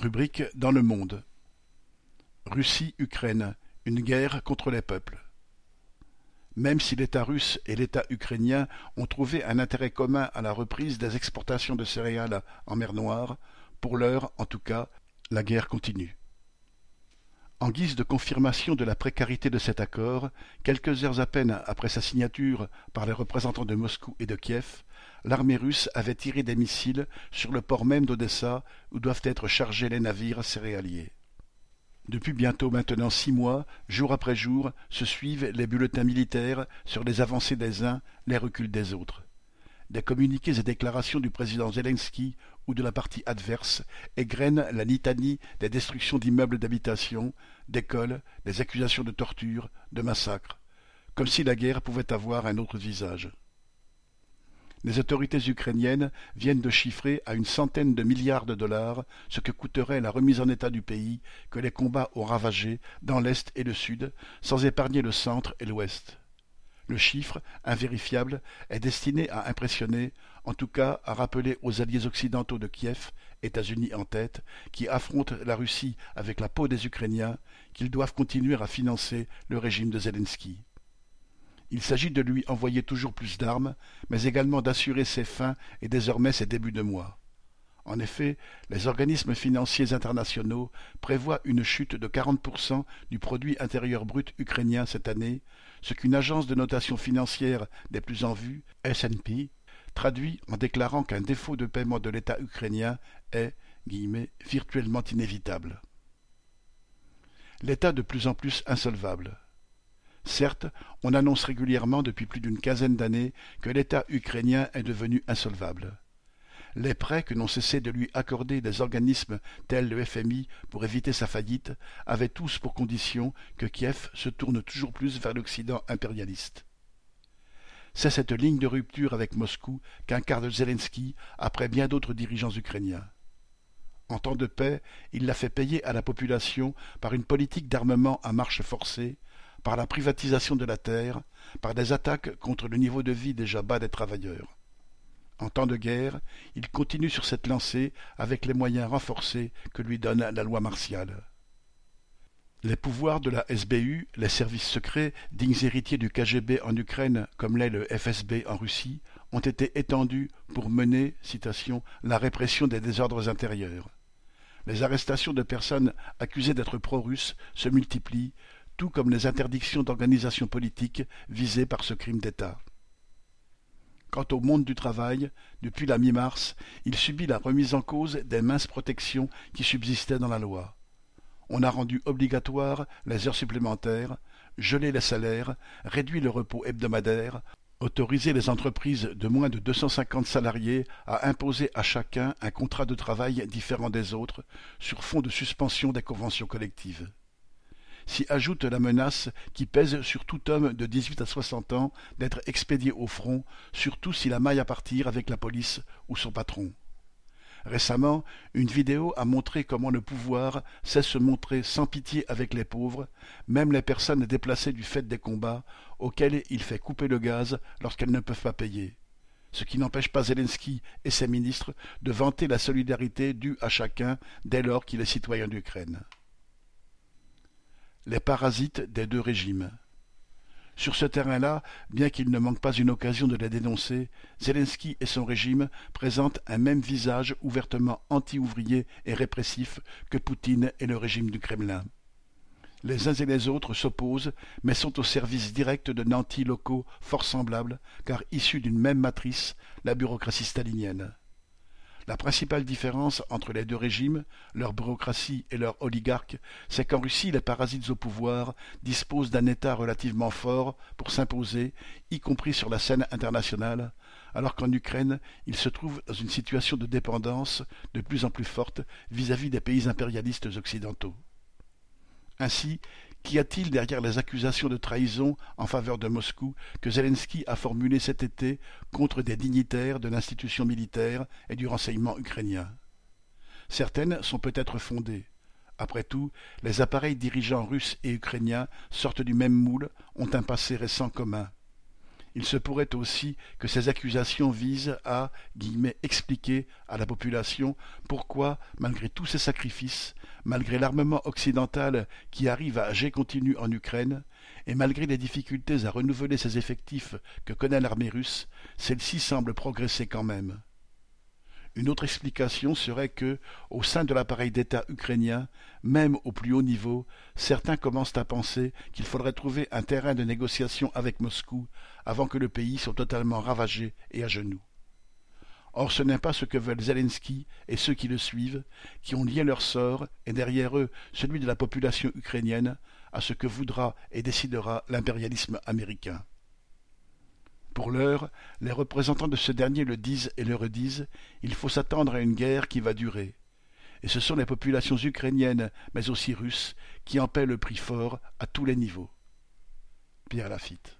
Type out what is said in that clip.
Rubrique dans le monde. Russie-Ukraine, une guerre contre les peuples. Même si l'État russe et l'État ukrainien ont trouvé un intérêt commun à la reprise des exportations de céréales en mer Noire, pour l'heure, en tout cas, la guerre continue. En guise de confirmation de la précarité de cet accord, quelques heures à peine après sa signature par les représentants de Moscou et de Kiev, l'armée russe avait tiré des missiles sur le port même d'Odessa où doivent être chargés les navires céréaliers. Depuis bientôt maintenant six mois, jour après jour, se suivent les bulletins militaires sur les avancées des uns, les reculs des autres. Des communiqués et déclarations du président Zelensky ou de la partie adverse égrènent la litanie des destructions d'immeubles d'habitation, d'écoles, des accusations de torture, de massacres, comme si la guerre pouvait avoir un autre visage. Les autorités ukrainiennes viennent de chiffrer à une centaine de milliards de dollars ce que coûterait la remise en état du pays que les combats ont ravagé dans l'Est et le Sud, sans épargner le centre et l'Ouest. Le chiffre, invérifiable, est destiné à impressionner, en tout cas à rappeler aux alliés occidentaux de Kiev, États-Unis en tête, qui affrontent la Russie avec la peau des Ukrainiens, qu'ils doivent continuer à financer le régime de Zelensky. Il s'agit de lui envoyer toujours plus d'armes, mais également d'assurer ses fins et désormais ses débuts de mois. En effet, les organismes financiers internationaux prévoient une chute de 40% du produit intérieur brut ukrainien cette année, ce qu'une agence de notation financière des plus en vue, S&P, traduit en déclarant qu'un défaut de paiement de l'État ukrainien est guillemets, virtuellement inévitable. L'État de plus en plus insolvable. Certes, on annonce régulièrement depuis plus d'une quinzaine d'années que l'État ukrainien est devenu insolvable les prêts que n'ont cessé de lui accorder des organismes tels le FMI pour éviter sa faillite avaient tous pour condition que Kiev se tourne toujours plus vers l'Occident impérialiste. C'est cette ligne de rupture avec Moscou qu'incarne Zelensky après bien d'autres dirigeants ukrainiens. En temps de paix, il l'a fait payer à la population par une politique d'armement à marche forcée, par la privatisation de la terre, par des attaques contre le niveau de vie déjà bas des travailleurs. En temps de guerre, il continue sur cette lancée avec les moyens renforcés que lui donne la loi martiale. Les pouvoirs de la SBU, les services secrets, dignes héritiers du KGB en Ukraine comme l'est le FSB en Russie, ont été étendus pour mener, citation, la répression des désordres intérieurs. Les arrestations de personnes accusées d'être pro-russes se multiplient, comme les interdictions d'organisations politiques visées par ce crime d'État. Quant au monde du travail, depuis la mi-mars, il subit la remise en cause des minces protections qui subsistaient dans la loi. On a rendu obligatoire les heures supplémentaires, gelé les salaires, réduit le repos hebdomadaire, autorisé les entreprises de moins de 250 salariés à imposer à chacun un contrat de travail différent des autres, sur fond de suspension des conventions collectives s'y ajoute la menace qui pèse sur tout homme de dix-huit à soixante ans d'être expédié au front, surtout s'il a maille à partir avec la police ou son patron. Récemment, une vidéo a montré comment le pouvoir sait se montrer sans pitié avec les pauvres, même les personnes déplacées du fait des combats, auxquelles il fait couper le gaz lorsqu'elles ne peuvent pas payer. Ce qui n'empêche pas Zelensky et ses ministres de vanter la solidarité due à chacun dès lors qu'il est citoyen d'Ukraine les parasites des deux régimes. Sur ce terrain-là, bien qu'il ne manque pas une occasion de les dénoncer, Zelensky et son régime présentent un même visage ouvertement anti-ouvrier et répressif que Poutine et le régime du Kremlin. Les uns et les autres s'opposent, mais sont au service direct de nantis locaux fort semblables, car issus d'une même matrice, la bureaucratie stalinienne. La principale différence entre les deux régimes, leur bureaucratie et leurs oligarques, c'est qu'en Russie les parasites au pouvoir disposent d'un État relativement fort pour s'imposer, y compris sur la scène internationale, alors qu'en Ukraine ils se trouvent dans une situation de dépendance de plus en plus forte vis-à-vis -vis des pays impérialistes occidentaux. Ainsi, Qu'y a-t-il derrière les accusations de trahison en faveur de Moscou que Zelensky a formulées cet été contre des dignitaires de l'institution militaire et du renseignement ukrainien? Certaines sont peut-être fondées. Après tout, les appareils dirigeants russes et ukrainiens sortent du même moule, ont un passé récent commun. Il se pourrait aussi que ces accusations visent à « expliquer à la population pourquoi, malgré tous ces sacrifices, malgré l'armement occidental qui arrive à jet continu en Ukraine, et malgré les difficultés à renouveler ses effectifs que connaît l'armée russe, celle-ci semble progresser quand même. Une autre explication serait que, au sein de l'appareil d'État ukrainien, même au plus haut niveau, certains commencent à penser qu'il faudrait trouver un terrain de négociation avec Moscou avant que le pays soit totalement ravagé et à genoux. Or ce n'est pas ce que veulent Zelensky et ceux qui le suivent, qui ont lié leur sort, et derrière eux celui de la population ukrainienne, à ce que voudra et décidera l'impérialisme américain. Pour l'heure, les représentants de ce dernier le disent et le redisent, il faut s'attendre à une guerre qui va durer. Et ce sont les populations ukrainiennes, mais aussi russes, qui en paient le prix fort à tous les niveaux. Pierre Lafitte.